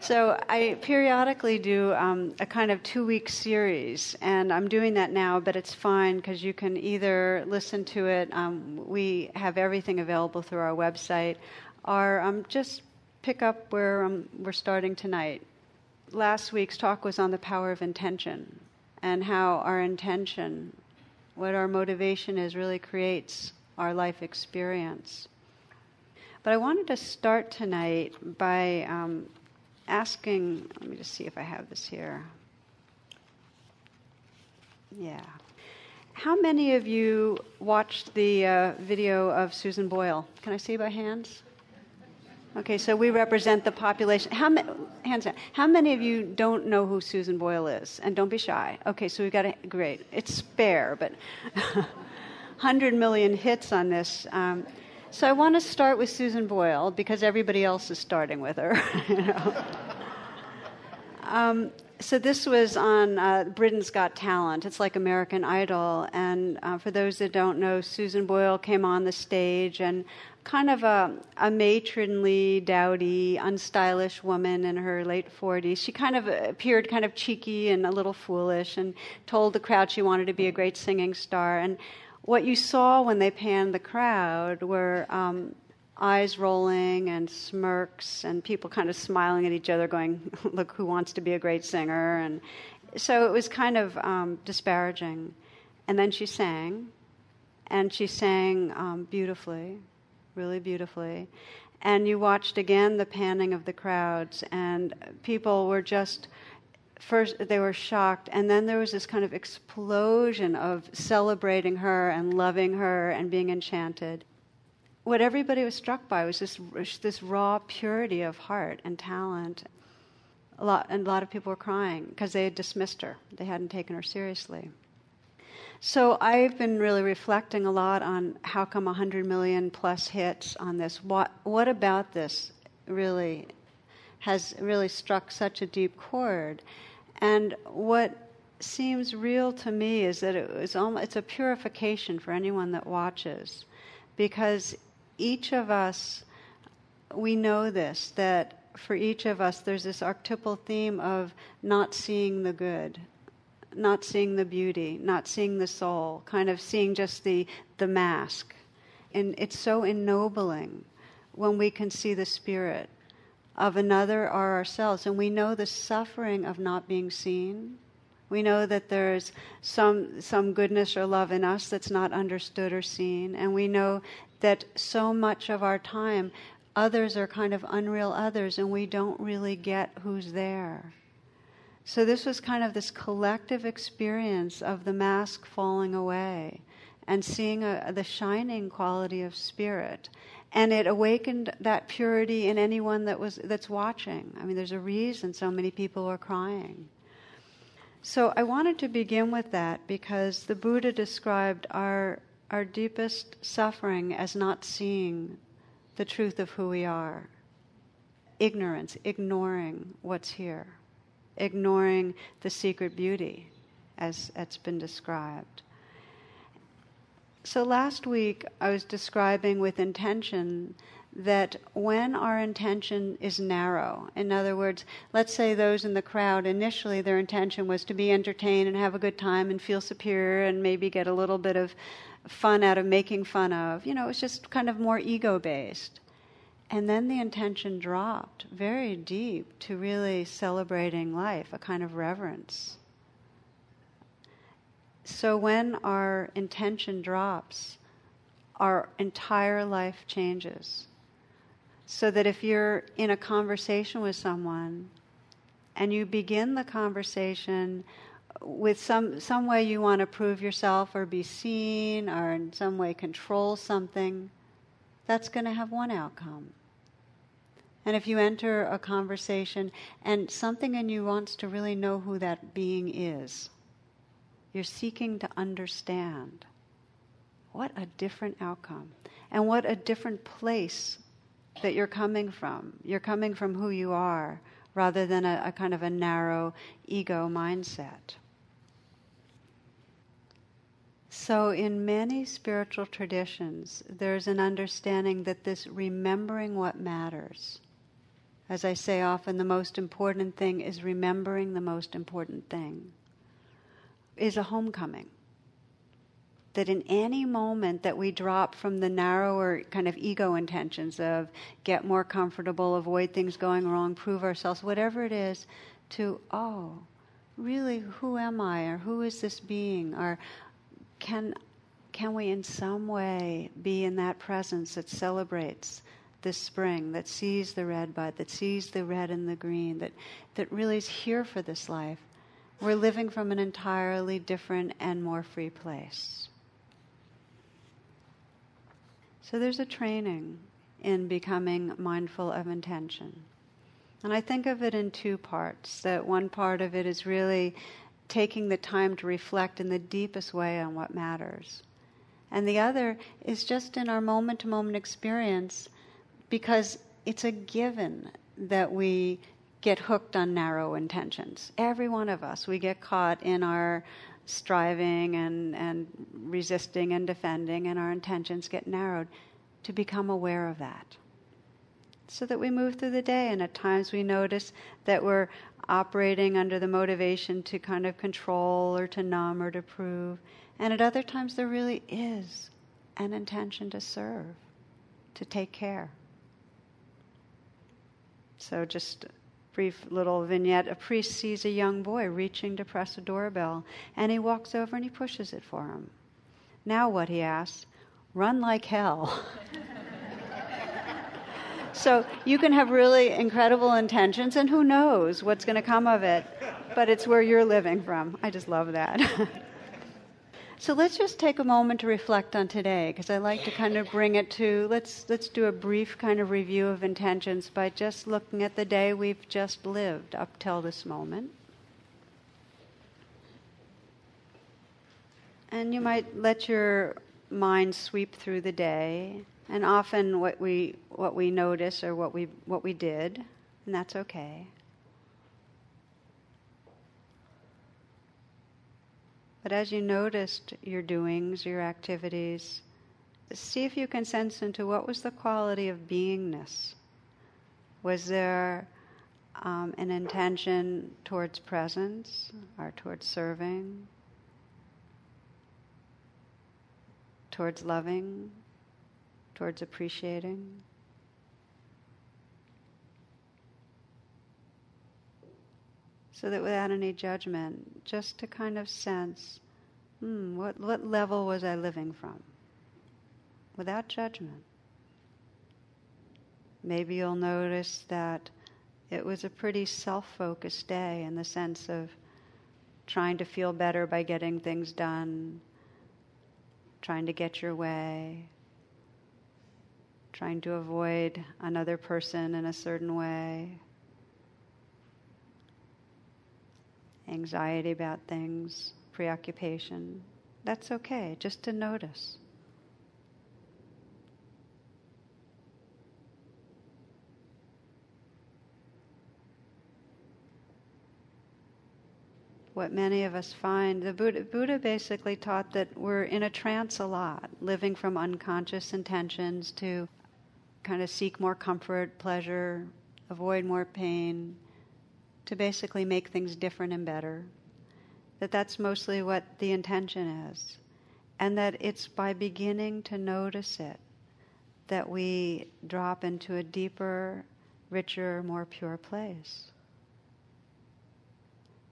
So I periodically do um, a kind of two-week series, and I'm doing that now. But it's fine because you can either listen to it. Um, we have everything available through our website, or um, just pick up where um, we're starting tonight. Last week's talk was on the power of intention and how our intention, what our motivation is, really creates our life experience. But I wanted to start tonight by um, asking, let me just see if I have this here. Yeah. How many of you watched the uh, video of Susan Boyle? Can I see by hands? Okay, so we represent the population. How many, hands down, how many of you don't know who Susan Boyle is? And don't be shy. Okay, so we've got a great. It's spare, but 100 million hits on this. Um, so I want to start with Susan Boyle because everybody else is starting with her. um, so this was on uh, Britain's Got Talent. It's like American Idol. And uh, for those that don't know, Susan Boyle came on the stage and kind of a, a matronly, dowdy, unstylish woman in her late 40s. She kind of appeared kind of cheeky and a little foolish and told the crowd she wanted to be a great singing star. And what you saw when they panned the crowd were um, eyes rolling and smirks and people kind of smiling at each other, going, Look, who wants to be a great singer? And so it was kind of um, disparaging. And then she sang, and she sang um, beautifully, really beautifully. And you watched again the panning of the crowds, and people were just first they were shocked and then there was this kind of explosion of celebrating her and loving her and being enchanted what everybody was struck by was this this raw purity of heart and talent a lot and a lot of people were crying because they had dismissed her they hadn't taken her seriously so I've been really reflecting a lot on how come 100 million plus hits on this. What, what about this really has really struck such a deep chord? And what seems real to me is that it was almost, it's a purification for anyone that watches, because each of us, we know this that for each of us there's this archetypal theme of not seeing the good, not seeing the beauty, not seeing the soul, kind of seeing just the the mask, and it's so ennobling when we can see the spirit of another or ourselves. And we know the suffering of not being seen. We know that there's some, some goodness or love in us that's not understood or seen. And we know that so much of our time, others are kind of unreal others, and we don't really get who's there. So, this was kind of this collective experience of the mask falling away and seeing a, the shining quality of spirit and it awakened that purity in anyone that was that's watching. I mean, there's a reason so many people are crying. So I wanted to begin with that because the Buddha described our our deepest suffering as not seeing the truth of who we are. Ignorance, ignoring what's here, ignoring the secret beauty as it's been described. So last week I was describing with intention that when our intention is narrow, in other words, let's say those in the crowd initially their intention was to be entertained and have a good time and feel superior and maybe get a little bit of fun out of making fun of. You know, it was just kind of more ego based. And then the intention dropped very deep to really celebrating life, a kind of reverence. So when our intention drops, our entire life changes. So that if you're in a conversation with someone and you begin the conversation with some, some way you want to prove yourself or be seen or in some way control something, that's going to have one outcome. And if you enter a conversation and something in you wants to really know who that being is, you're seeking to understand. What a different outcome. And what a different place that you're coming from. You're coming from who you are rather than a, a kind of a narrow ego mindset. So, in many spiritual traditions, there's an understanding that this remembering what matters, As I say often, the most important thing is remembering the most important thing, is a homecoming. That in any moment that we drop from the narrower kind of ego intentions of get more comfortable, avoid things going wrong, prove ourselves, whatever it is, to, oh, really, who am I? Or who is this being? Or can, can we in some way be in that presence that celebrates this spring, that sees the red bud, that sees the red and the green, that, that really is here for this life. We're living from an entirely different and more free place. So there's a training in becoming mindful of intention. And I think of it in two parts. That one part of it is really taking the time to reflect in the deepest way on what matters. And the other is just in our moment to moment experience because it's a given that we get hooked on narrow intentions. Every one of us, we get caught in our striving and, and resisting and defending, and our intentions get narrowed. To become aware of that. So that we move through the day, and at times we notice that we're operating under the motivation to kind of control or to numb or to prove. And at other times, there really is an intention to serve, to take care. So, just brief little vignette a priest sees a young boy reaching to press a doorbell, and he walks over and he pushes it for him. Now, what he asks? Run like hell. so, you can have really incredible intentions, and who knows what's going to come of it, but it's where you're living from. I just love that. So let's just take a moment to reflect on today, because I like to kind of bring it to let's let's do a brief kind of review of intentions by just looking at the day we've just lived up till this moment. And you might let your mind sweep through the day, and often what we what we notice or what we what we did, and that's okay. But as you noticed your doings, your activities, see if you can sense into what was the quality of beingness. Was there um, an intention towards presence or towards serving, towards loving, towards appreciating? So that without any judgment, just to kind of sense, hmm, what, what level was I living from? Without judgment. Maybe you'll notice that it was a pretty self focused day in the sense of trying to feel better by getting things done, trying to get your way, trying to avoid another person in a certain way. Anxiety about things, preoccupation. That's okay, just to notice. What many of us find, the Buddha, Buddha basically taught that we're in a trance a lot, living from unconscious intentions to kind of seek more comfort, pleasure, avoid more pain, to basically make things different and better. That that's mostly what the intention is. And that it's by beginning to notice it that we drop into a deeper, richer, more pure place.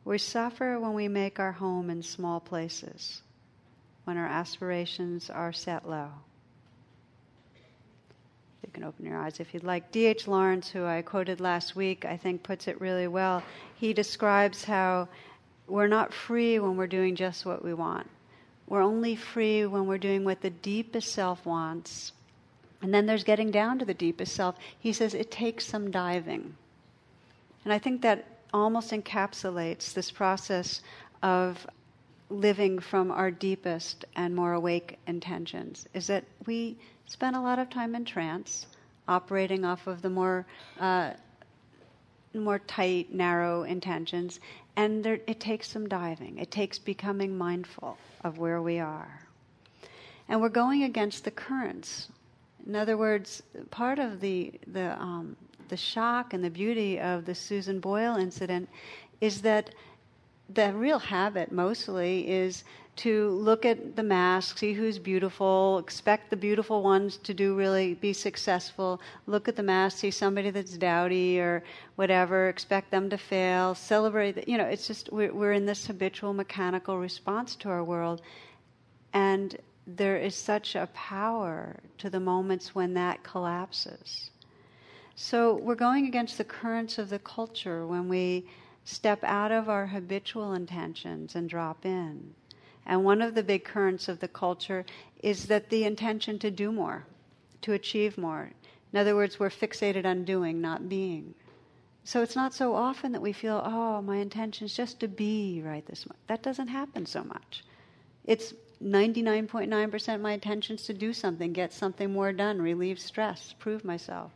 We suffer when we make our home in small places, when our aspirations are set low. You can open your eyes if you'd like. D.H. Lawrence, who I quoted last week, I think puts it really well. He describes how we're not free when we're doing just what we want. We're only free when we're doing what the deepest self wants. And then there's getting down to the deepest self. He says it takes some diving. And I think that almost encapsulates this process of living from our deepest and more awake intentions is that we spend a lot of time in trance, operating off of the more uh, more tight, narrow intentions, and there, it takes some diving. It takes becoming mindful of where we are, and we're going against the currents. In other words, part of the the um, the shock and the beauty of the Susan Boyle incident is that the real habit mostly is to look at the mask, see who's beautiful, expect the beautiful ones to do really be successful, look at the mask, see somebody that's dowdy or whatever, expect them to fail, celebrate. You know, it's just we're, we're in this habitual mechanical response to our world. And there is such a power to the moments when that collapses. So we're going against the currents of the culture when we step out of our habitual intentions and drop in. And one of the big currents of the culture is that the intention to do more, to achieve more. In other words, we're fixated on doing, not being. So it's not so often that we feel, oh, my intention is just to be right this much. That doesn't happen so much. It's 99.9% my intention is to do something, get something more done, relieve stress, prove myself.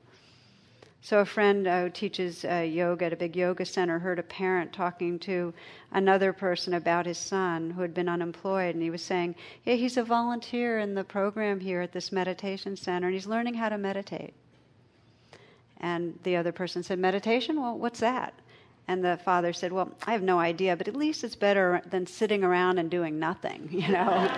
So, a friend uh, who teaches uh, yoga at a big yoga center heard a parent talking to another person about his son who had been unemployed, and he was saying, Yeah, he's a volunteer in the program here at this meditation center, and he's learning how to meditate. And the other person said, Meditation? Well, what's that? And the father said, Well, I have no idea, but at least it's better than sitting around and doing nothing, you know?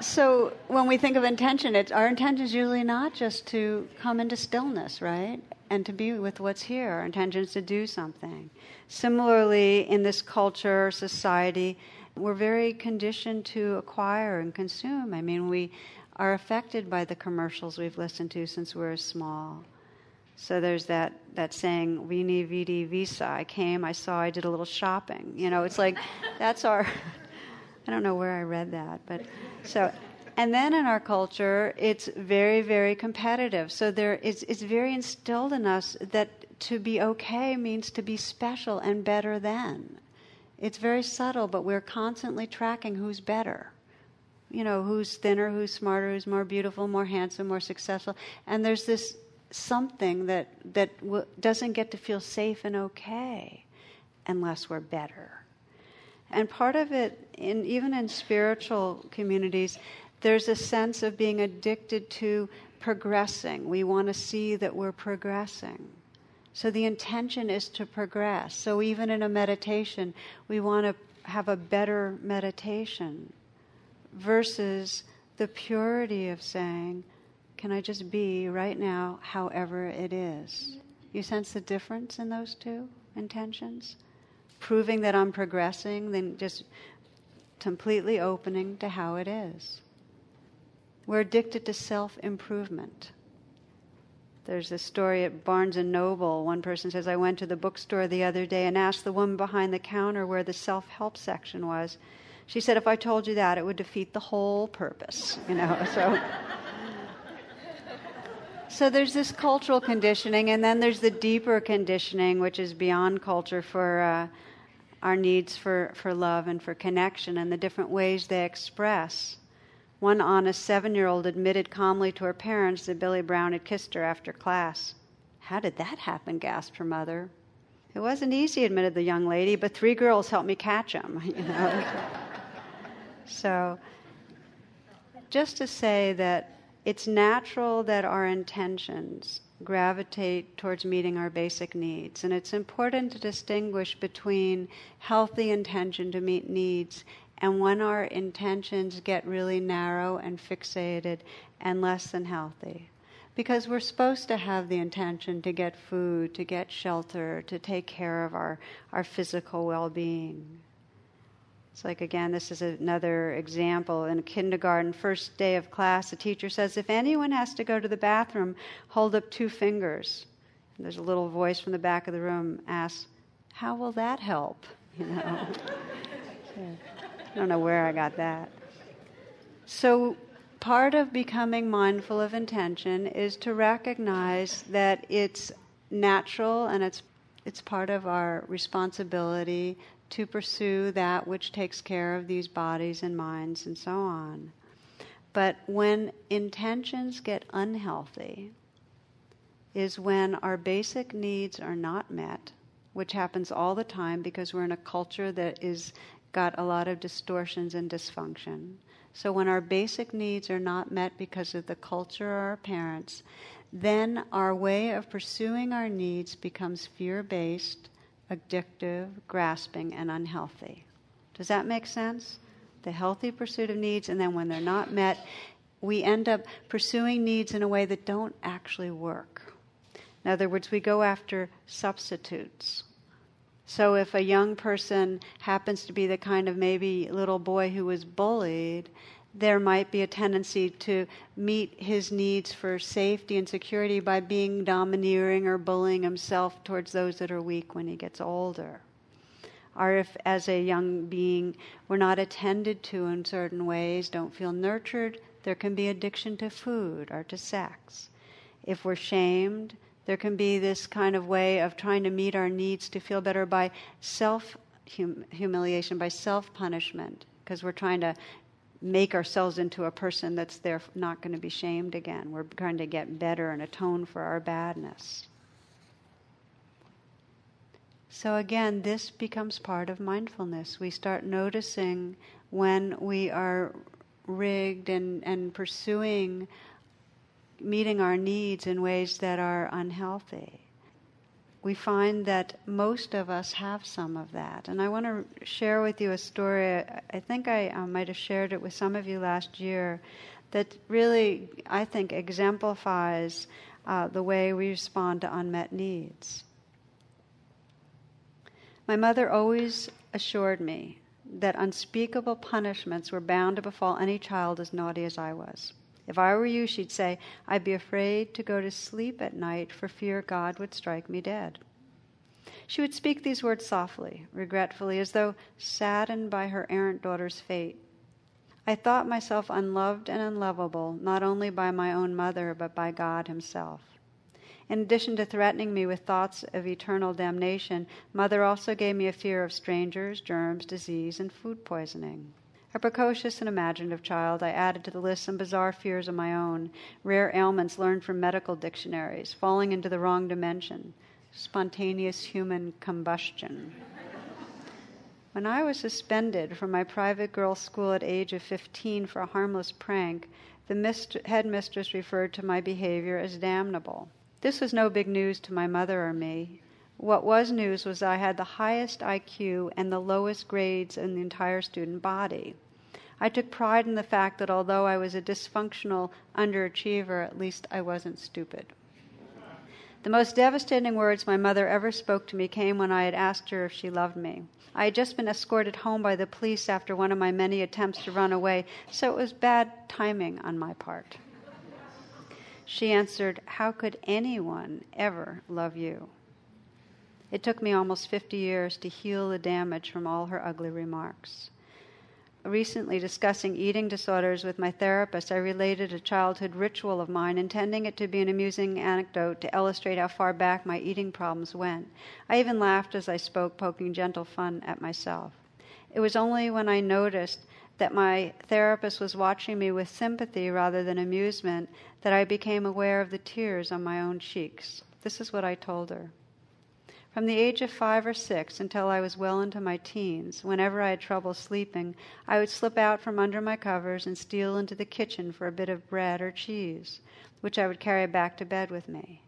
So when we think of intention, it's, our intention is usually not just to come into stillness, right? And to be with what's here. Our intention is to do something. Similarly, in this culture, society, we're very conditioned to acquire and consume. I mean, we are affected by the commercials we've listened to since we were small. So there's that, that saying, Veni, Vidi, Visa. I came, I saw, I did a little shopping. You know, it's like, that's our, I don't know where I read that, but so, and then in our culture, it's very, very competitive. So there is, it's very instilled in us that to be okay means to be special and better than. It's very subtle, but we're constantly tracking who's better. You know, who's thinner, who's smarter, who's more beautiful, more handsome, more successful. And there's this something that, that w- doesn't get to feel safe and okay unless we're better. And part of it, in, even in spiritual communities, there's a sense of being addicted to progressing. We want to see that we're progressing. So the intention is to progress. So even in a meditation, we want to have a better meditation versus the purity of saying, Can I just be right now, however it is? You sense the difference in those two intentions? Proving that I'm progressing than just completely opening to how it is. We're addicted to self improvement. There's a story at Barnes and Noble. One person says, I went to the bookstore the other day and asked the woman behind the counter where the self help section was. She said, if I told you that, it would defeat the whole purpose, you know. So, so there's this cultural conditioning, and then there's the deeper conditioning, which is beyond culture for uh, our needs for, for love and for connection and the different ways they express. One honest seven year old admitted calmly to her parents that Billy Brown had kissed her after class. How did that happen? gasped her mother. It wasn't easy, admitted the young lady, but three girls helped me catch him. You know? so, just to say that it's natural that our intentions gravitate towards meeting our basic needs. And it's important to distinguish between healthy intention to meet needs and when our intentions get really narrow and fixated and less than healthy. Because we're supposed to have the intention to get food, to get shelter, to take care of our, our physical well being. It's like, again, this is another example. In kindergarten, first day of class, the teacher says, If anyone has to go to the bathroom, hold up two fingers. And there's a little voice from the back of the room asks, How will that help? You know? I don't know where I got that. So, part of becoming mindful of intention is to recognize that it's natural and it's it's part of our responsibility to pursue that which takes care of these bodies and minds and so on. But when intentions get unhealthy, is when our basic needs are not met, which happens all the time because we're in a culture that is got a lot of distortions and dysfunction. So when our basic needs are not met because of the culture or our parents, then our way of pursuing our needs becomes fear based, addictive, grasping, and unhealthy. Does that make sense? The healthy pursuit of needs, and then when they're not met, we end up pursuing needs in a way that don't actually work. In other words, we go after substitutes. So if a young person happens to be the kind of maybe little boy who was bullied, there might be a tendency to meet his needs for safety and security by being domineering or bullying himself towards those that are weak when he gets older. Or if, as a young being, we're not attended to in certain ways, don't feel nurtured, there can be addiction to food or to sex. If we're shamed, there can be this kind of way of trying to meet our needs to feel better by self humiliation, by self punishment, because we're trying to make ourselves into a person that's there not going to be shamed again. We're trying to get better and atone for our badness. So, again, this becomes part of mindfulness. We start noticing when we are rigged and, and pursuing meeting our needs in ways that are unhealthy. We find that most of us have some of that. And I want to share with you a story. I think I might have shared it with some of you last year that really, I think, exemplifies uh, the way we respond to unmet needs. My mother always assured me that unspeakable punishments were bound to befall any child as naughty as I was. If I were you, she'd say, I'd be afraid to go to sleep at night for fear God would strike me dead. She would speak these words softly, regretfully, as though saddened by her errant daughter's fate. I thought myself unloved and unlovable, not only by my own mother, but by God Himself. In addition to threatening me with thoughts of eternal damnation, Mother also gave me a fear of strangers, germs, disease, and food poisoning. A precocious and imaginative child, I added to the list some bizarre fears of my own, rare ailments learned from medical dictionaries, falling into the wrong dimension, spontaneous human combustion. when I was suspended from my private girls' school at age of 15 for a harmless prank, the mist- headmistress referred to my behavior as damnable. This was no big news to my mother or me. What was news was I had the highest IQ and the lowest grades in the entire student body. I took pride in the fact that although I was a dysfunctional underachiever, at least I wasn't stupid. The most devastating words my mother ever spoke to me came when I had asked her if she loved me. I had just been escorted home by the police after one of my many attempts to run away, so it was bad timing on my part. She answered, How could anyone ever love you? It took me almost 50 years to heal the damage from all her ugly remarks recently discussing eating disorders with my therapist, I related a childhood ritual of mine, intending it to be an amusing anecdote to illustrate how far back my eating problems went. I even laughed as I spoke, poking gentle fun at myself. It was only when I noticed that my therapist was watching me with sympathy rather than amusement that I became aware of the tears on my own cheeks. This is what I told her. From the age of five or six until I was well into my teens, whenever I had trouble sleeping, I would slip out from under my covers and steal into the kitchen for a bit of bread or cheese, which I would carry back to bed with me.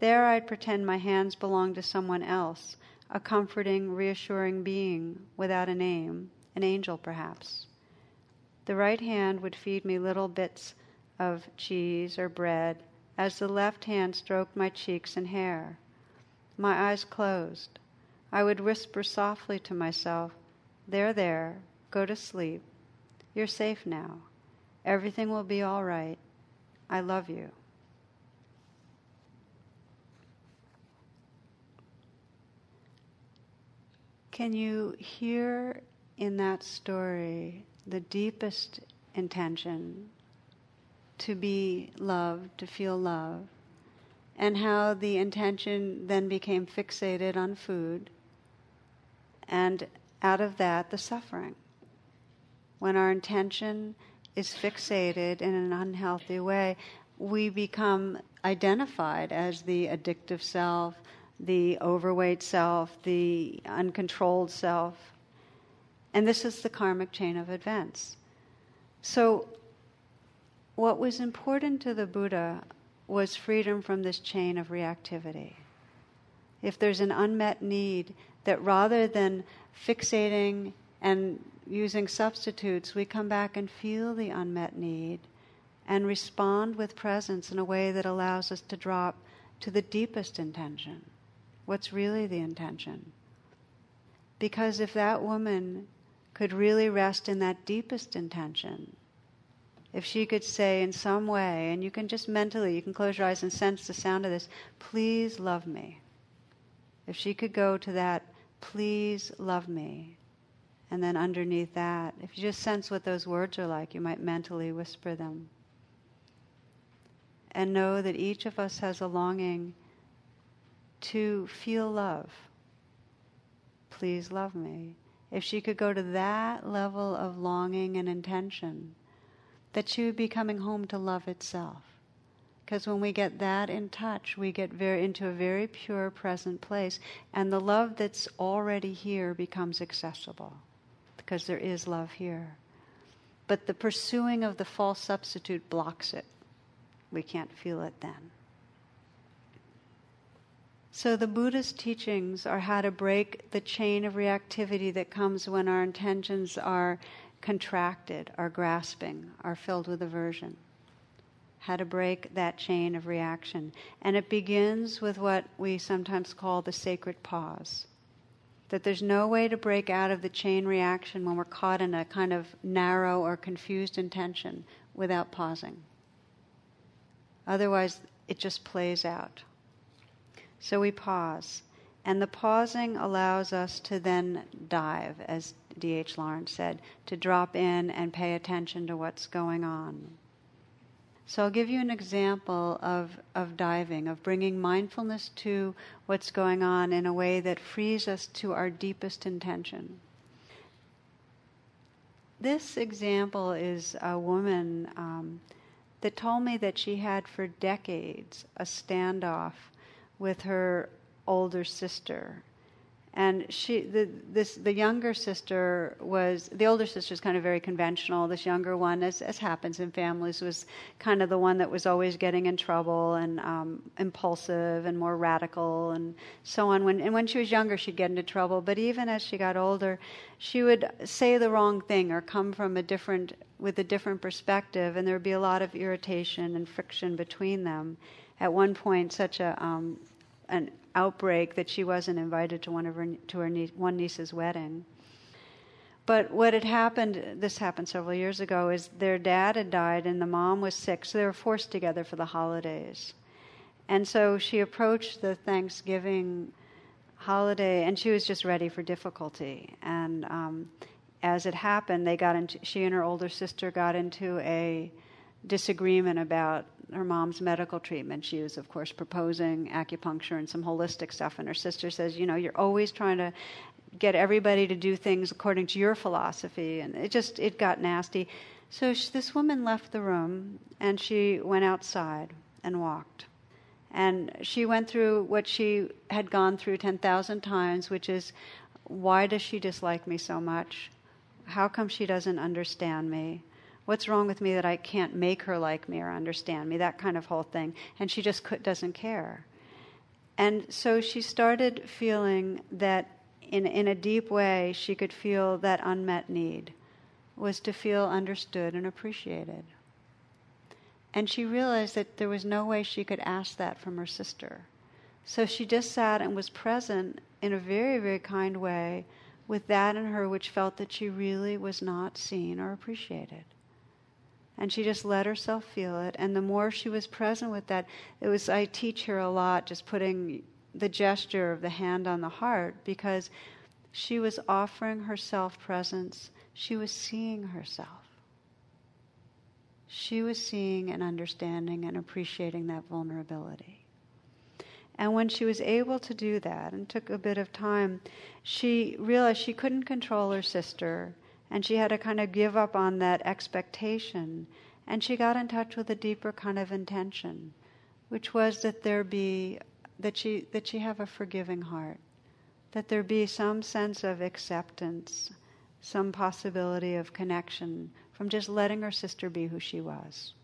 There I'd pretend my hands belonged to someone else, a comforting, reassuring being without a name, an angel perhaps. The right hand would feed me little bits of cheese or bread as the left hand stroked my cheeks and hair my eyes closed. I would whisper softly to myself, There, there, go to sleep. You're safe now. Everything will be all right. I love you. Can you hear in that story the deepest intention to be loved, to feel love? And how the intention then became fixated on food, and out of that, the suffering. When our intention is fixated in an unhealthy way, we become identified as the addictive self, the overweight self, the uncontrolled self. And this is the karmic chain of events. So, what was important to the Buddha was freedom from this chain of reactivity. If there's an unmet need, that rather than fixating and using substitutes, we come back and feel the unmet need and respond with presence in a way that allows us to drop to the deepest intention. What's really the intention? Because if that woman could really rest in that deepest intention, if she could say in some way, and you can just mentally, you can close your eyes and sense the sound of this, please love me. If she could go to that, please love me. And then underneath that, if you just sense what those words are like, you might mentally whisper them. And know that each of us has a longing to feel love. Please love me. If she could go to that level of longing and intention, that she would be coming home to love itself. Because when we get that in touch, we get very into a very pure present place, and the love that's already here becomes accessible, because there is love here. But the pursuing of the false substitute blocks it. We can't feel it then. So, the Buddha's teachings are how to break the chain of reactivity that comes when our intentions are contracted, are grasping, are filled with aversion. How to break that chain of reaction. And it begins with what we sometimes call the sacred pause. That there's no way to break out of the chain reaction when we're caught in a kind of narrow or confused intention without pausing. Otherwise, it just plays out. So we pause. And the pausing allows us to then dive, as D.H. Lawrence said, to drop in and pay attention to what's going on. So I'll give you an example of, of diving, of bringing mindfulness to what's going on in a way that frees us to our deepest intention. This example is a woman um, that told me that she had for decades a standoff with her older sister. And she, the, this, the younger sister was, the older sister is kind of very conventional. This younger one, as, as happens in families, was kind of the one that was always getting in trouble and um, impulsive and more radical and so on. When, and when she was younger, she'd get into trouble. But even as she got older, she would say the wrong thing or come from a different, with a different perspective, and there would be a lot of irritation and friction between them. At one point, such a um, an outbreak that she wasn't invited to one of her to her niece, one niece's wedding. But what had happened, this happened several years ago, is their dad had died and the mom was sick, so they were forced together for the holidays. And so she approached the Thanksgiving holiday and she was just ready for difficulty. And um, as it happened, they got into, she and her older sister got into a disagreement about her mom's medical treatment. She was, of course, proposing acupuncture and some holistic stuff. And her sister says, You know, you're always trying to get everybody to do things according to your philosophy. And it just, it got nasty. So she, this woman left the room and she went outside and walked. And she went through what she had gone through 10,000 times, which is why does she dislike me so much? How come she doesn't understand me? What's wrong with me that I can't make her like me or understand me? That kind of whole thing. And she just doesn't care. And so she started feeling that in, in a deep way, she could feel that unmet need was to feel understood and appreciated. And she realized that there was no way she could ask that from her sister. So she just sat and was present in a very, very kind way with that in her which felt that she really was not seen or appreciated and she just let herself feel it. And the more she was present with that it was i teach her a lot just putting the gesture of the hand on the heart because she was offering herself presence. She was seeing herself. She was seeing and understanding and appreciating that vulnerability. And when she was able to do that and took a bit of time she realized she couldn't control her sister and she had to kind of give up on that expectation. And she got in touch with a deeper kind of intention, which was that there be that she that she have a forgiving heart, that there be some sense of acceptance, some possibility of connection from just letting her sister be who she was.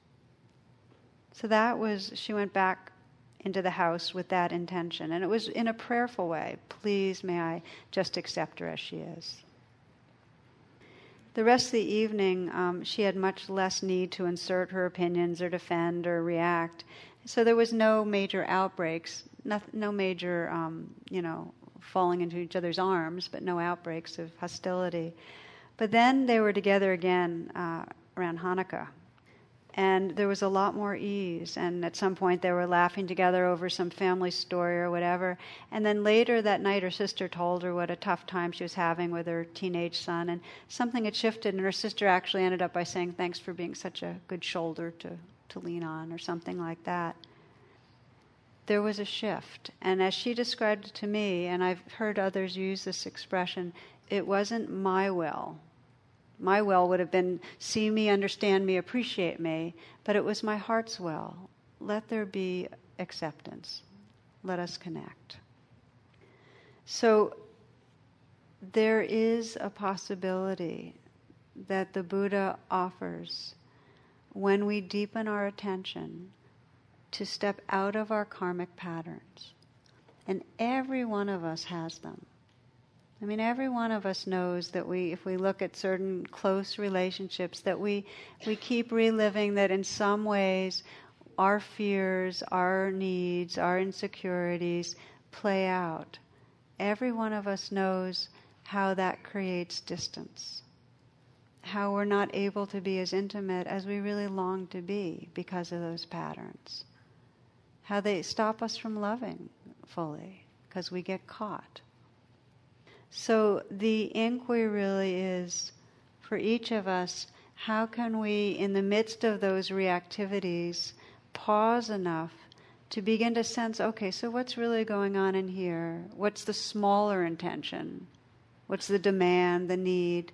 So that was, she went back into the house with that intention. And it was in a prayerful way. Please, may I just accept her as she is. The rest of the evening, um, she had much less need to insert her opinions or defend or react. So there was no major outbreaks, no, no major, um, you know, falling into each other's arms, but no outbreaks of hostility. But then they were together again uh, around Hanukkah. And there was a lot more ease. And at some point, they were laughing together over some family story or whatever. And then later that night, her sister told her what a tough time she was having with her teenage son. And something had shifted, and her sister actually ended up by saying, Thanks for being such a good shoulder to, to lean on, or something like that. There was a shift. And as she described it to me, and I've heard others use this expression, it wasn't my will my will would have been see me, understand me, appreciate me, but it was my heart's will. Let there be acceptance. Let us connect. So there is a possibility that the Buddha offers when we deepen our attention to step out of our karmic patterns. And every one of us has them. I mean, every one of us knows that we, if we look at certain close relationships, that we, we keep reliving that in some ways our fears, our needs, our insecurities play out. Every one of us knows how that creates distance, how we're not able to be as intimate as we really long to be because of those patterns, how they stop us from loving fully because we get caught. So the inquiry really is for each of us how can we, in the midst of those reactivities, pause enough to begin to sense okay, so what's really going on in here? What's the smaller intention? What's the demand, the need?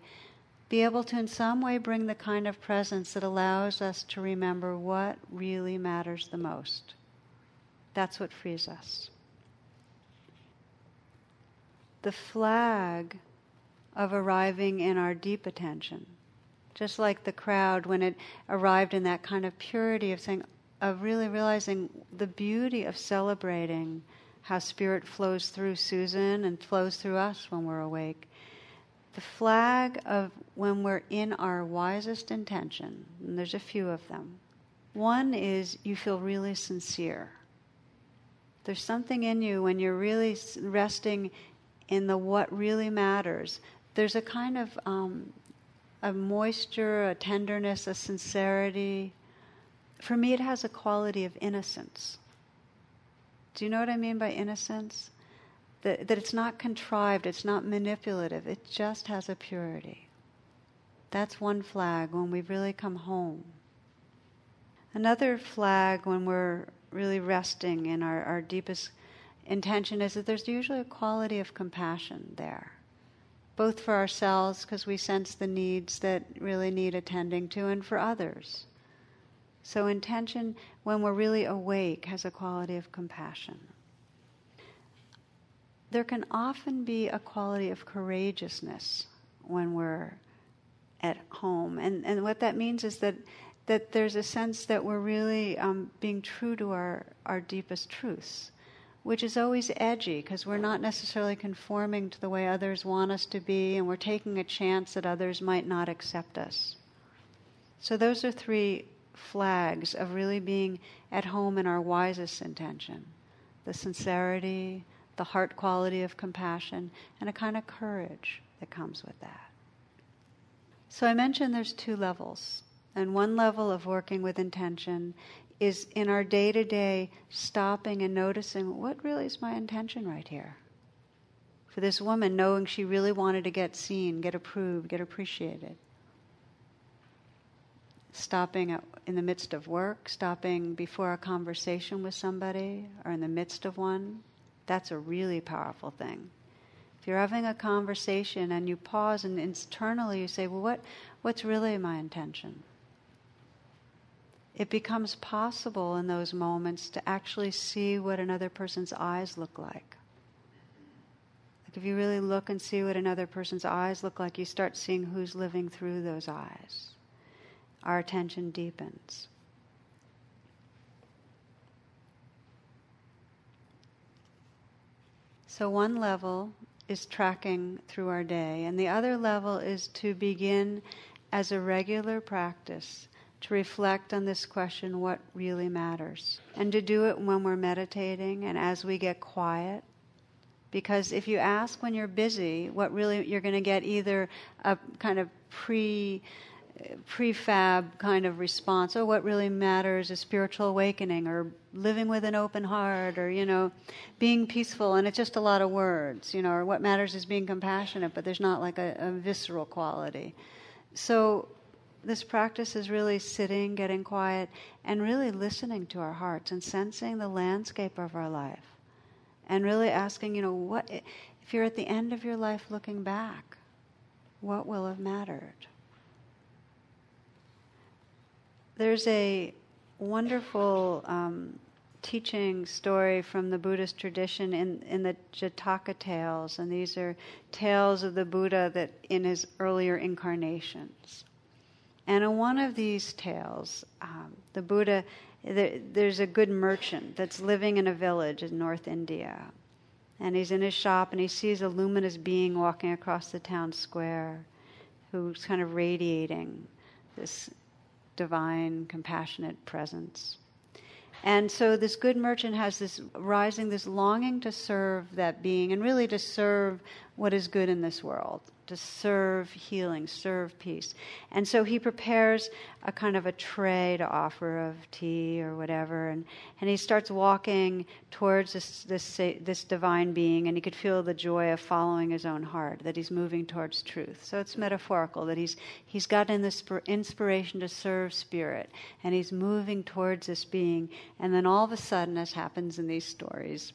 Be able to, in some way, bring the kind of presence that allows us to remember what really matters the most. That's what frees us the flag of arriving in our deep attention. Just like the crowd when it arrived in that kind of purity of saying, of really realizing the beauty of celebrating how spirit flows through Susan and flows through us when we're awake. The flag of when we're in our wisest intention, and there's a few of them. One is you feel really sincere. There's something in you when you're really resting in the what really matters. There's a kind of um, a moisture, a tenderness, a sincerity. For me, it has a quality of innocence. Do you know what I mean by innocence? That, that it's not contrived, it's not manipulative, it just has a purity. That's one flag when we've really come home. Another flag when we're really resting in our, our deepest intention is that there's usually a quality of compassion there, both for ourselves, because we sense the needs that really need attending to, and for others. So, intention, when we're really awake, has a quality of compassion. There can often be a quality of courageousness when we're at home. And, and what that means is that, that there's a sense that we're really um, being true to our, our deepest truths which is always edgy because we're not necessarily conforming to the way others want us to be, and we're taking a chance that others might not accept us. So, those are three flags of really being at home in our wisest intention the sincerity, the heart quality of compassion, and a kind of courage that comes with that. So, I mentioned there's two levels. And one level of working with intention is in our day to day stopping and noticing what really is my intention right here. For this woman, knowing she really wanted to get seen, get approved, get appreciated. Stopping in the midst of work, stopping before a conversation with somebody or in the midst of one, that's a really powerful thing. If you're having a conversation and you pause and internally you say, well, what, what's really my intention? It becomes possible in those moments to actually see what another person's eyes look like. Like if you really look and see what another person's eyes look like, you start seeing who's living through those eyes. Our attention deepens. So, one level is tracking through our day, and the other level is to begin as a regular practice to reflect on this question what really matters, and to do it when we're meditating and as we get quiet. Because if you ask when you're busy, what really you're going to get either a kind of pre prefab kind of response. Oh, what really matters is spiritual awakening or living with an open heart or, you know, being peaceful. And it's just a lot of words, you know, or what matters is being compassionate, but there's not like a, a visceral quality. So this practice is really sitting, getting quiet, and really listening to our hearts and sensing the landscape of our life. And really asking, you know, what, if you're at the end of your life looking back, what will have mattered? There's a wonderful um, teaching story from the Buddhist tradition in, in the Jataka tales, and these are tales of the Buddha that in his earlier incarnations. And in one of these tales, um, the Buddha, there, there's a good merchant that's living in a village in North India. And he's in his shop and he sees a luminous being walking across the town square who's kind of radiating this divine, compassionate presence. And so this good merchant has this rising, this longing to serve that being and really to serve what is good in this world to serve healing, serve peace. And so he prepares a kind of a tray to offer of tea or whatever, and, and he starts walking towards this, this, this divine being, and he could feel the joy of following his own heart, that he's moving towards truth. So it's metaphorical, that he's, he's gotten this inspiration to serve spirit, and he's moving towards this being, and then all of a sudden, as happens in these stories,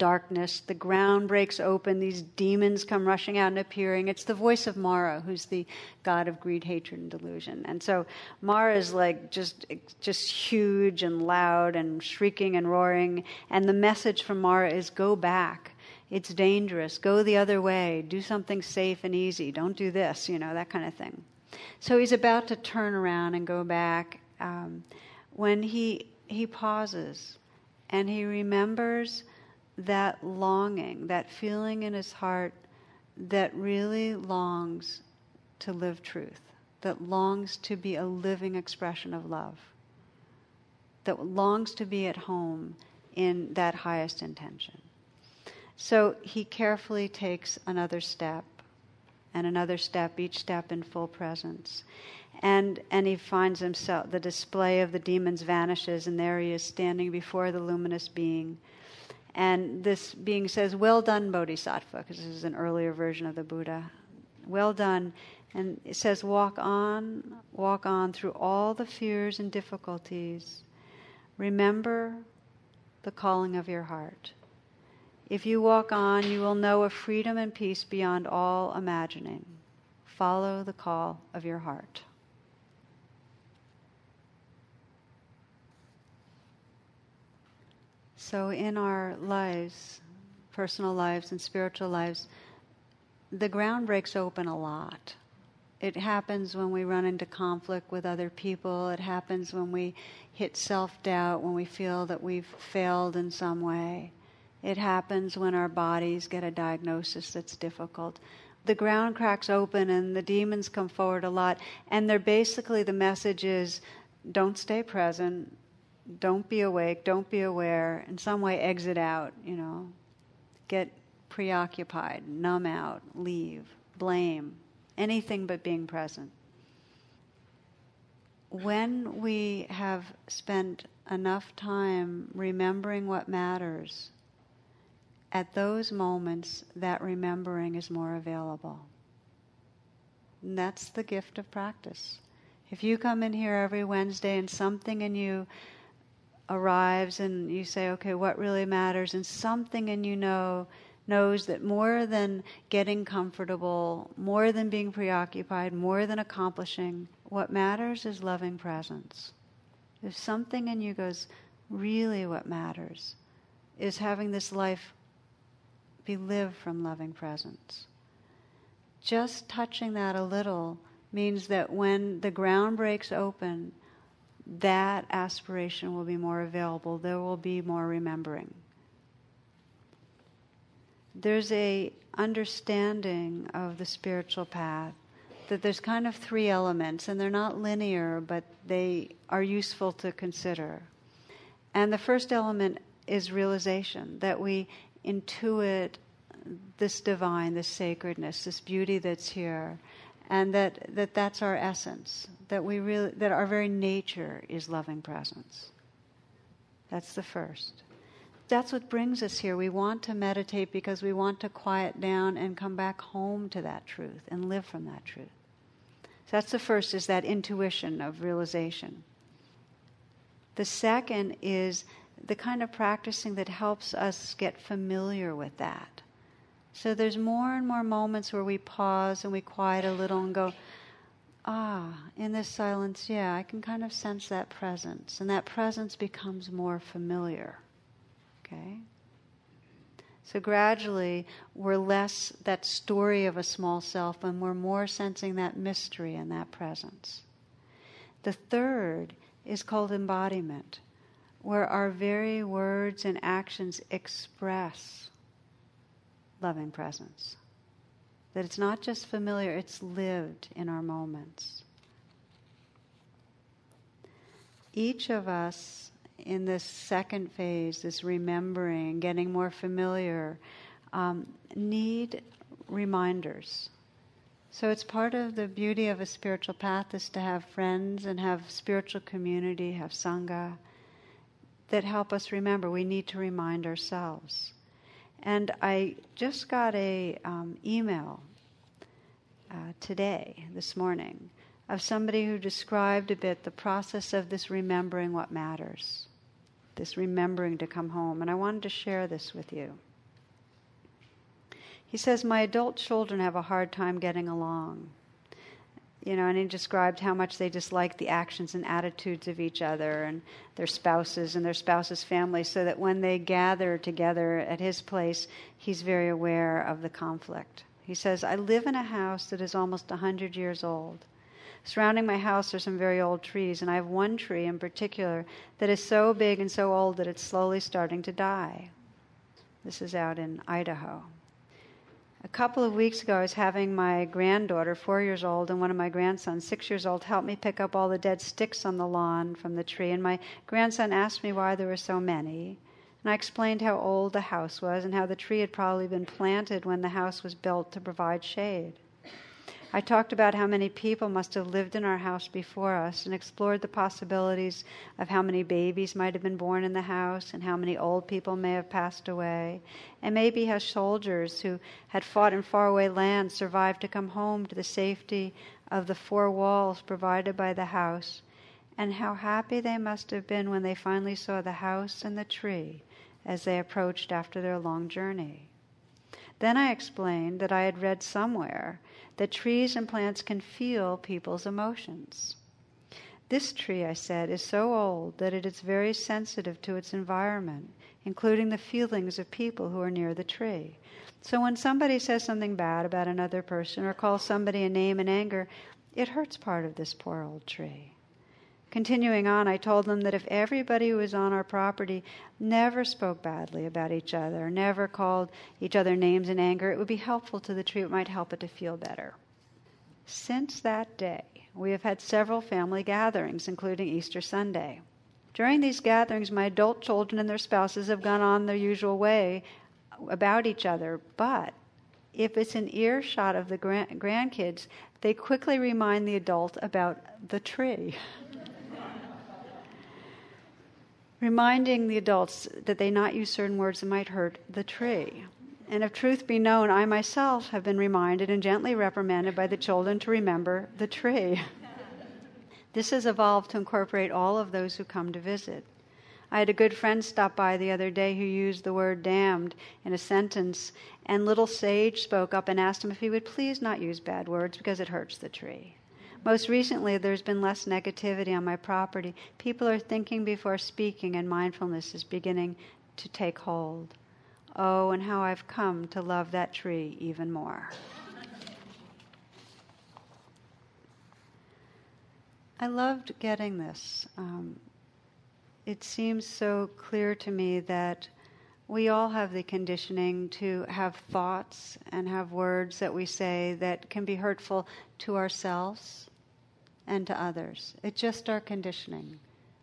darkness. The ground breaks open. These demons come rushing out and appearing. It's the voice of Mara, who's the god of greed, hatred, and delusion. And so Mara is like just, just huge and loud and shrieking and roaring. And the message from Mara is go back. It's dangerous. Go the other way. Do something safe and easy. Don't do this, you know, that kind of thing. So he's about to turn around and go back um, when he, he pauses and he remembers that longing, that feeling in his heart that really longs to live truth, that longs to be a living expression of love, that longs to be at home in that highest intention. So he carefully takes another step and another step, each step in full presence. And, and he finds himself, the display of the demons vanishes, and there he is standing before the luminous being and this being says, Well done, Bodhisattva, because this is an earlier version of the Buddha. Well done. And it says, Walk on, walk on through all the fears and difficulties. Remember the calling of your heart. If you walk on, you will know a freedom and peace beyond all imagining. Follow the call of your heart. So, in our lives, personal lives and spiritual lives, the ground breaks open a lot. It happens when we run into conflict with other people. It happens when we hit self doubt, when we feel that we've failed in some way. It happens when our bodies get a diagnosis that's difficult. The ground cracks open and the demons come forward a lot. And they're basically the message is don't stay present, don't be awake, don't be aware, in some way exit out, you know, get preoccupied, numb out, leave, blame, anything but being present. When we have spent enough time remembering what matters, at those moments, that remembering is more available. And that's the gift of practice. If you come in here every Wednesday and something in you arrives and you say, okay, what really matters? And something in you know knows that more than getting comfortable, more than being preoccupied, more than accomplishing, what matters is loving presence. If something in you goes, really what matters is having this life be lived from loving presence. Just touching that a little means that when the ground breaks open, that aspiration will be more available. There will be more remembering. There's a understanding of the spiritual path that there's kind of three elements, and they're not linear, but they are useful to consider. And the first element is realization that we intuit this divine, this sacredness, this beauty that's here, and that, that that's our essence, that, we really, that our very nature is loving presence. That's the first. That's what brings us here. We want to meditate because we want to quiet down and come back home to that truth and live from that truth. So that's the first is that intuition of realization. The second is the kind of practicing that helps us get familiar with that. So there's more and more moments where we pause and we quiet a little and go, ah, in this silence, yeah, I can kind of sense that presence. And that presence becomes more familiar. Okay? So gradually, we're less that story of a small self and we're more sensing that mystery and that presence. The third is called embodiment, where our very words and actions express loving presence. That it's not just familiar, it's lived in our moments. Each of us in this second phase, this remembering, getting more familiar, um, need reminders. So it's part of the beauty of a spiritual path is to have friends and have spiritual community, have sangha that help us remember. We need to remind ourselves. And I just got a um, email uh, today, this morning, of somebody who described a bit the process of this remembering what matters, this remembering to come home. And I wanted to share this with you. He says, My adult children have a hard time getting along. You know, and he described how much they dislike the actions and attitudes of each other and their spouses and their spouses' families, so that when they gather together at his place, he's very aware of the conflict. He says, I live in a house that is almost a 100 years old. Surrounding my house are some very old trees, and I have one tree in particular that is so big and so old that it's slowly starting to die. This is out in Idaho. A couple of weeks ago, I was having my granddaughter, four years old, and one of my grandsons, six years old, help me pick up all the dead sticks on the lawn from the tree. And my grandson asked me why there were so many. And I explained how old the house was and how the tree had probably been planted when the house was built to provide shade. I talked about how many people must have lived in our house before us and explored the possibilities of how many babies might have been born in the house and how many old people may have passed away, and maybe how soldiers who had fought in faraway lands survived to come home to the safety of the four walls provided by the house, and how happy they must have been when they finally saw the house and the tree as they approached after their long journey. Then I explained that I had read somewhere that trees and plants can feel people's emotions. This tree, I said, is so old that it is very sensitive to its environment, including the feelings of people who are near the tree. So when somebody says something bad about another person or calls somebody a name in anger, it hurts part of this poor old tree. Continuing on, I told them that if everybody who was on our property never spoke badly about each other, never called each other names in anger, it would be helpful to the tree. It might help it to feel better. Since that day, we have had several family gatherings, including Easter Sunday. During these gatherings, my adult children and their spouses have gone on their usual way about each other, but if it's an earshot of the grandkids, they quickly remind the adult about the tree. reminding the adults that they not use certain words that might hurt the tree. And if truth be known, I myself have been reminded and gently reprimanded by the children to remember the tree. this has evolved to incorporate all of those who come to visit. I had a good friend stop by the other day who used the word damned in a sentence, and little Sage spoke up and asked him if he would please not use bad words because it hurts the tree. Most recently, there's been less negativity on my property. People are thinking before speaking, and mindfulness is beginning to take hold. Oh, and how I've come to love that tree even more. I loved getting this. Um, it seems so clear to me that we all have the conditioning to have thoughts and have words that we say that can be hurtful to ourselves and to others. It's just our conditioning.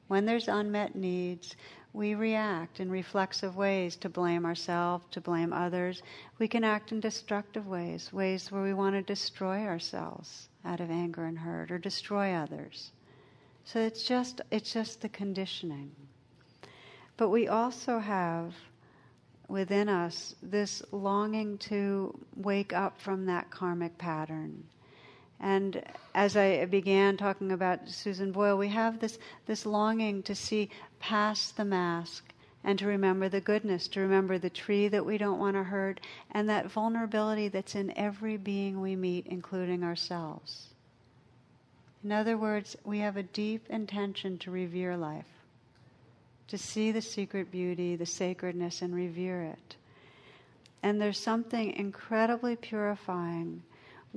When there's unmet needs, we react in reflexive ways to blame ourselves, to blame others. We can act in destructive ways, ways where we want to destroy ourselves out of anger and hurt or destroy others. So it's just it's just the conditioning. But we also have within us this longing to wake up from that karmic pattern. And as I began talking about Susan Boyle, we have this, this longing to see past the mask and to remember the goodness, to remember the tree that we don't want to hurt, and that vulnerability that's in every being we meet, including ourselves. In other words, we have a deep intention to revere life to see the secret beauty, the sacredness, and revere it. And there's something incredibly purifying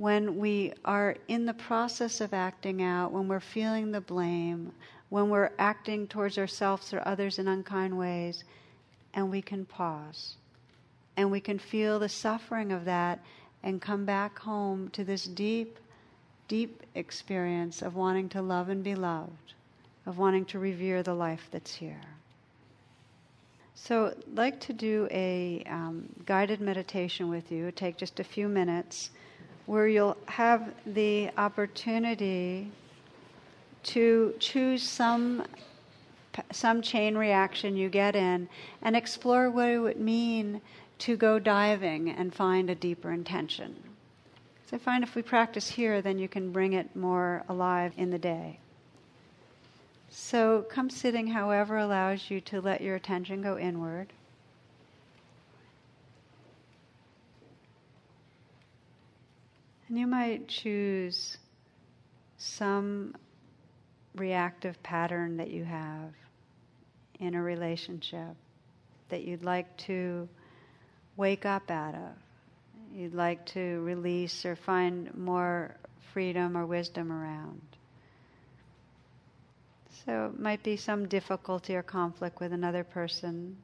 when we are in the process of acting out, when we're feeling the blame, when we're acting towards ourselves or others in unkind ways, and we can pause. And we can feel the suffering of that and come back home to this deep, deep experience of wanting to love and be loved, of wanting to revere the life that's here. So, I'd like to do a um, guided meditation with you. Take just a few minutes, where you'll have the opportunity to choose some some chain reaction you get in and explore what it would mean to go diving and find a deeper intention. So I find if we practice here, then you can bring it more alive in the day. So come sitting however allows you to let your attention go inward. And you might choose some reactive pattern that you have in a relationship that you'd like to wake up out of. You'd like to release or find more freedom or wisdom around. So it might be some difficulty or conflict with another person.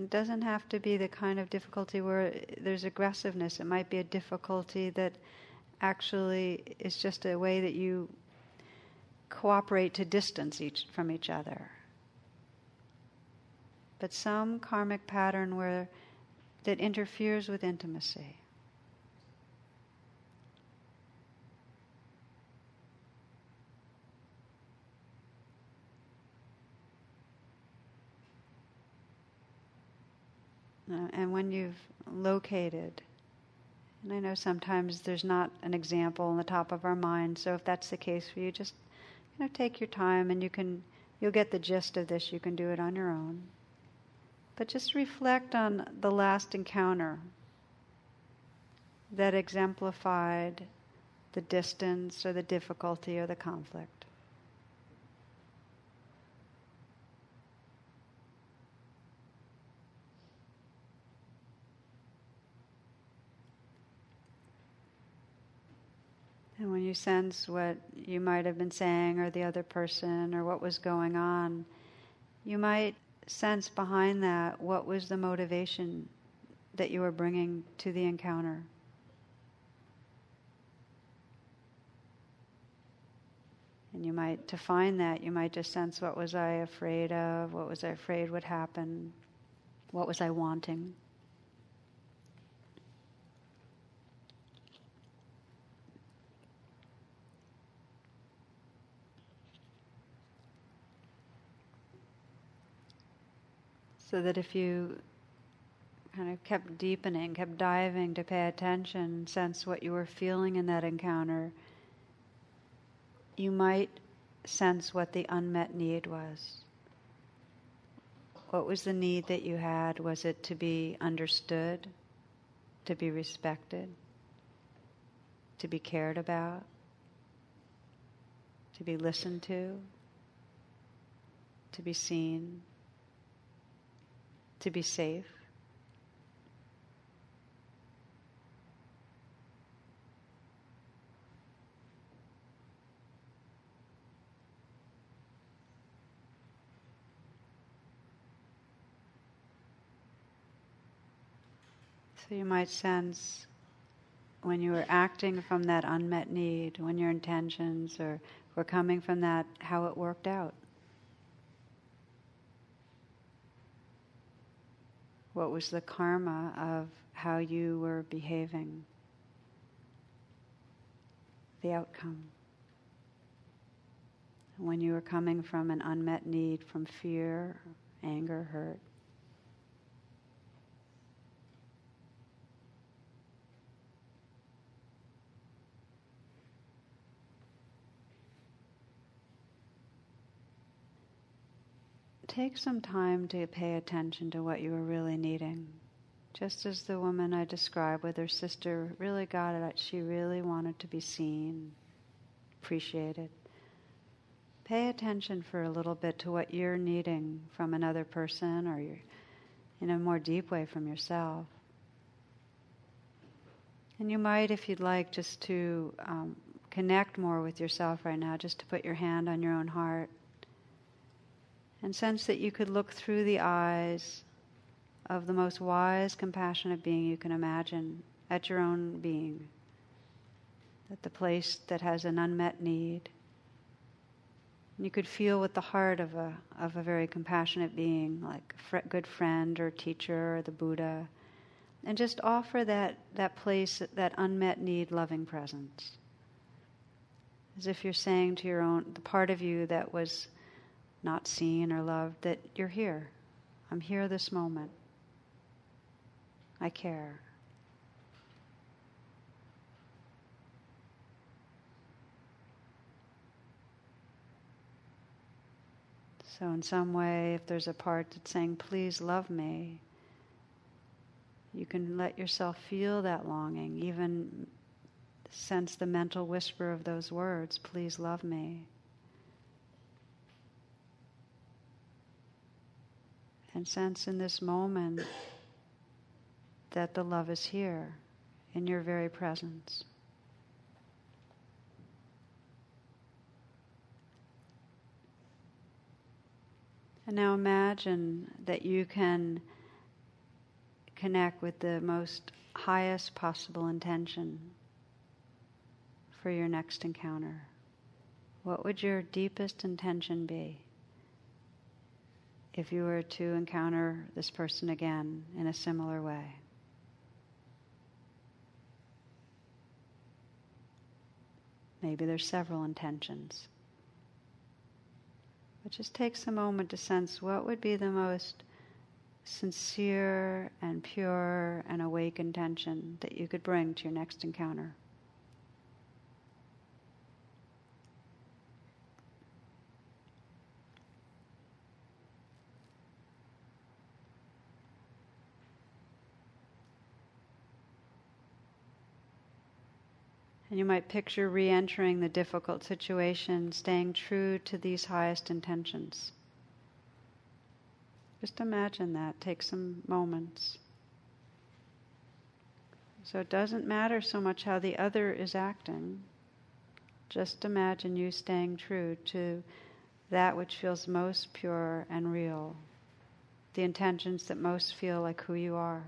It doesn't have to be the kind of difficulty where there's aggressiveness. It might be a difficulty that actually is just a way that you cooperate to distance each from each other. But some karmic pattern where that interferes with intimacy. Uh, Uh, and when you've located, and I know sometimes there's not an example on the top of our mind, so if that's the case for you, just you know, take your time and you can you'll get the gist of this. You can do it on your own. But just reflect on the last encounter that exemplified the distance or the difficulty or the conflict. And when you sense what you might have been saying or the other person or what was going on, you might sense behind that what was the motivation that you were bringing to the encounter. And you might, to find that, you might just sense what was I afraid of, what was I afraid would happen, what was I wanting. So that if you kind of kept deepening, kept diving to pay attention, sense what you were feeling in that encounter, you might sense what the unmet need was. What was the need that you had? Was it to be understood, to be respected, to be cared about, to be listened to, to be seen, to be safe. So you might sense when you were acting from that unmet need, when your intentions or were coming from that, how it worked out. What was the karma of how you were behaving? The outcome. When you were coming from an unmet need, from fear, anger, hurt. Take some time to pay attention to what you are really needing. Just as the woman I described with her sister really got it, she really wanted to be seen, appreciated. Pay attention for a little bit to what you're needing from another person or in a more deep way from yourself. And you might, if you'd like, just to um, connect more with yourself right now, just to put your hand on your own heart and sense that you could look through the eyes of the most wise, compassionate being you can imagine at your own being, at the place that has an unmet need. You could feel with the heart of a, of a very compassionate being, like a good friend or teacher or the Buddha, and just offer that, that place, that unmet need, loving presence. As if you're saying to your own, the part of you that was not seen or loved, that you're here. I'm here this moment. I care. So, in some way, if there's a part that's saying, Please love me, you can let yourself feel that longing, even sense the mental whisper of those words, Please love me. And sense in this moment that the love is here in your very presence. And now imagine that you can connect with the most highest possible intention for your next encounter. What would your deepest intention be? If you were to encounter this person again in a similar way. Maybe there's several intentions. But just takes a moment to sense what would be the most sincere and pure and awake intention that you could bring to your next encounter. And you might picture re entering the difficult situation, staying true to these highest intentions. Just imagine that. Take some moments. So it doesn't matter so much how the other is acting. Just imagine you staying true to that which feels most pure and real, the intentions that most feel like who you are.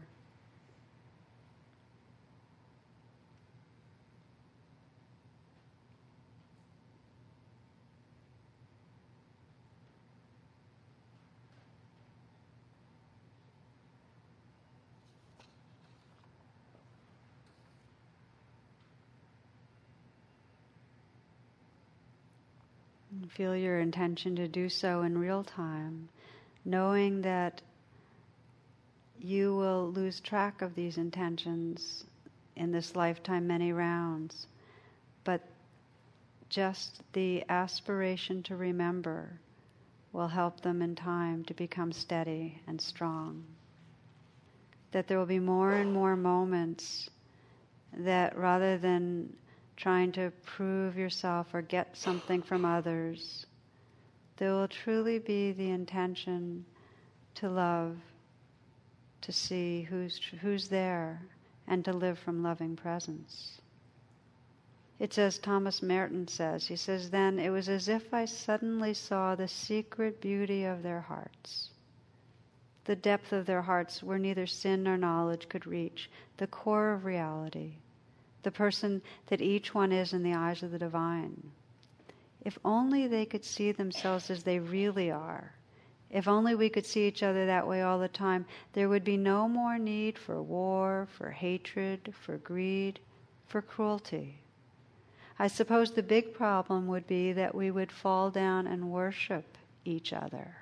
Feel your intention to do so in real time, knowing that you will lose track of these intentions in this lifetime many rounds, but just the aspiration to remember will help them in time to become steady and strong. That there will be more and more moments that rather than trying to prove yourself or get something from others, there will truly be the intention to love, to see who's, who's there, and to live from loving presence. It's as Thomas Merton says. He says, Then it was as if I suddenly saw the secret beauty of their hearts, the depth of their hearts where neither sin nor knowledge could reach, the core of reality, the person that each one is in the eyes of the divine. If only they could see themselves as they really are. If only we could see each other that way all the time, there would be no more need for war, for hatred, for greed, for cruelty. I suppose the big problem would be that we would fall down and worship each other.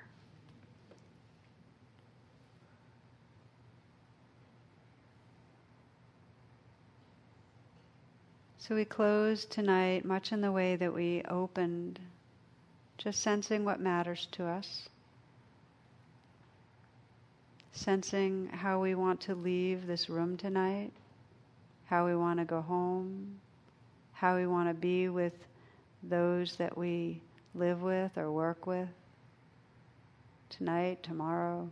So we close tonight much in the way that we opened, just sensing what matters to us, sensing how we want to leave this room tonight, how we want to go home, how we want to be with those that we live with or work with tonight, tomorrow.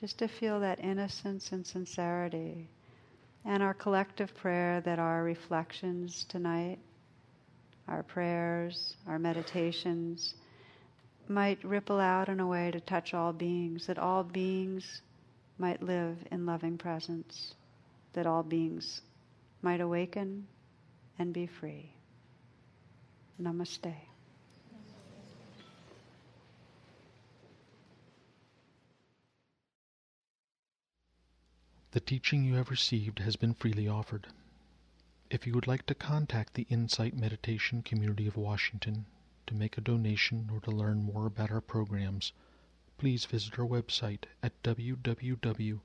Just to feel that innocence and sincerity. And our collective prayer that our reflections tonight, our prayers, our meditations, might ripple out in a way to touch all beings, that all beings might live in loving presence, that all beings might awaken and be free. Namaste. The teaching you have received has been freely offered. If you would like to contact the Insight Meditation Community of Washington to make a donation or to learn more about our programs, please visit our website at www.imcw.org.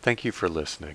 Thank you for listening.